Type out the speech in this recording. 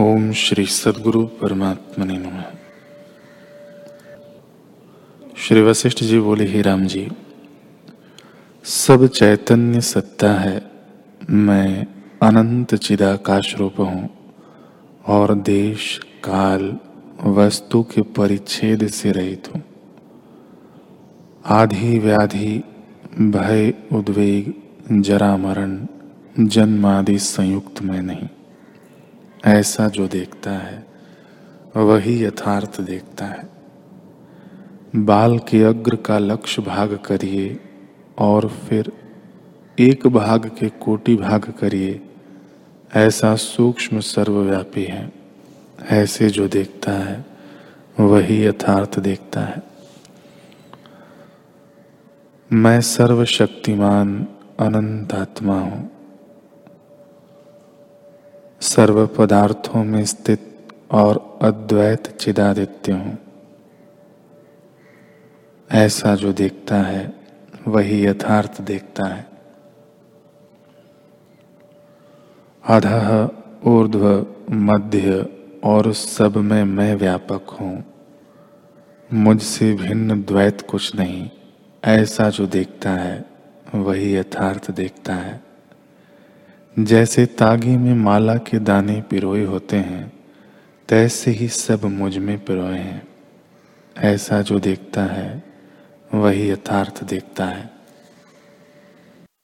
ओम श्री सदगुरु परमात्मा ने नम। श्री वशिष्ठ जी बोले, ही राम जी, सब चैतन्य सत्ता है। मैं अनंत चिदाकाश रूप हूँ और देश, काल, वस्तु के परिच्छेद से रहित हूँ। आधि व्याधि, भय, उद्वेग जरा मरण जन्मादि संयुक्त में नहीं। ऐसा जो देखता है, वही यथार्थ देखता है। बाल के अग्र का लक्ष्य भाग करिए और फिर एक भाग के कोटि भाग करिए। ऐसा सूक्ष्म सर्वव्यापी है। ऐसे जो देखता है, वही यथार्थ देखता है। मैं सर्वशक्तिमान अनंत आत्मा हूँ। सर्व पदार्थों में स्थित और अद्वैत चिदादित्य हूँ। ऐसा जो देखता है, वही यथार्थ देखता है। अधः ऊर्ध्व मध्य और सब में मैं व्यापक हूँ। मुझसे भिन्न द्वैत कुछ नहीं। ऐसा जो देखता है, वही यथार्थ देखता है। जैसे तागे में माला के दाने पिरोए होते हैं, तैसे ही सब मुझमें पिरोए हैं। ऐसा जो देखता है, वही यथार्थ देखता है।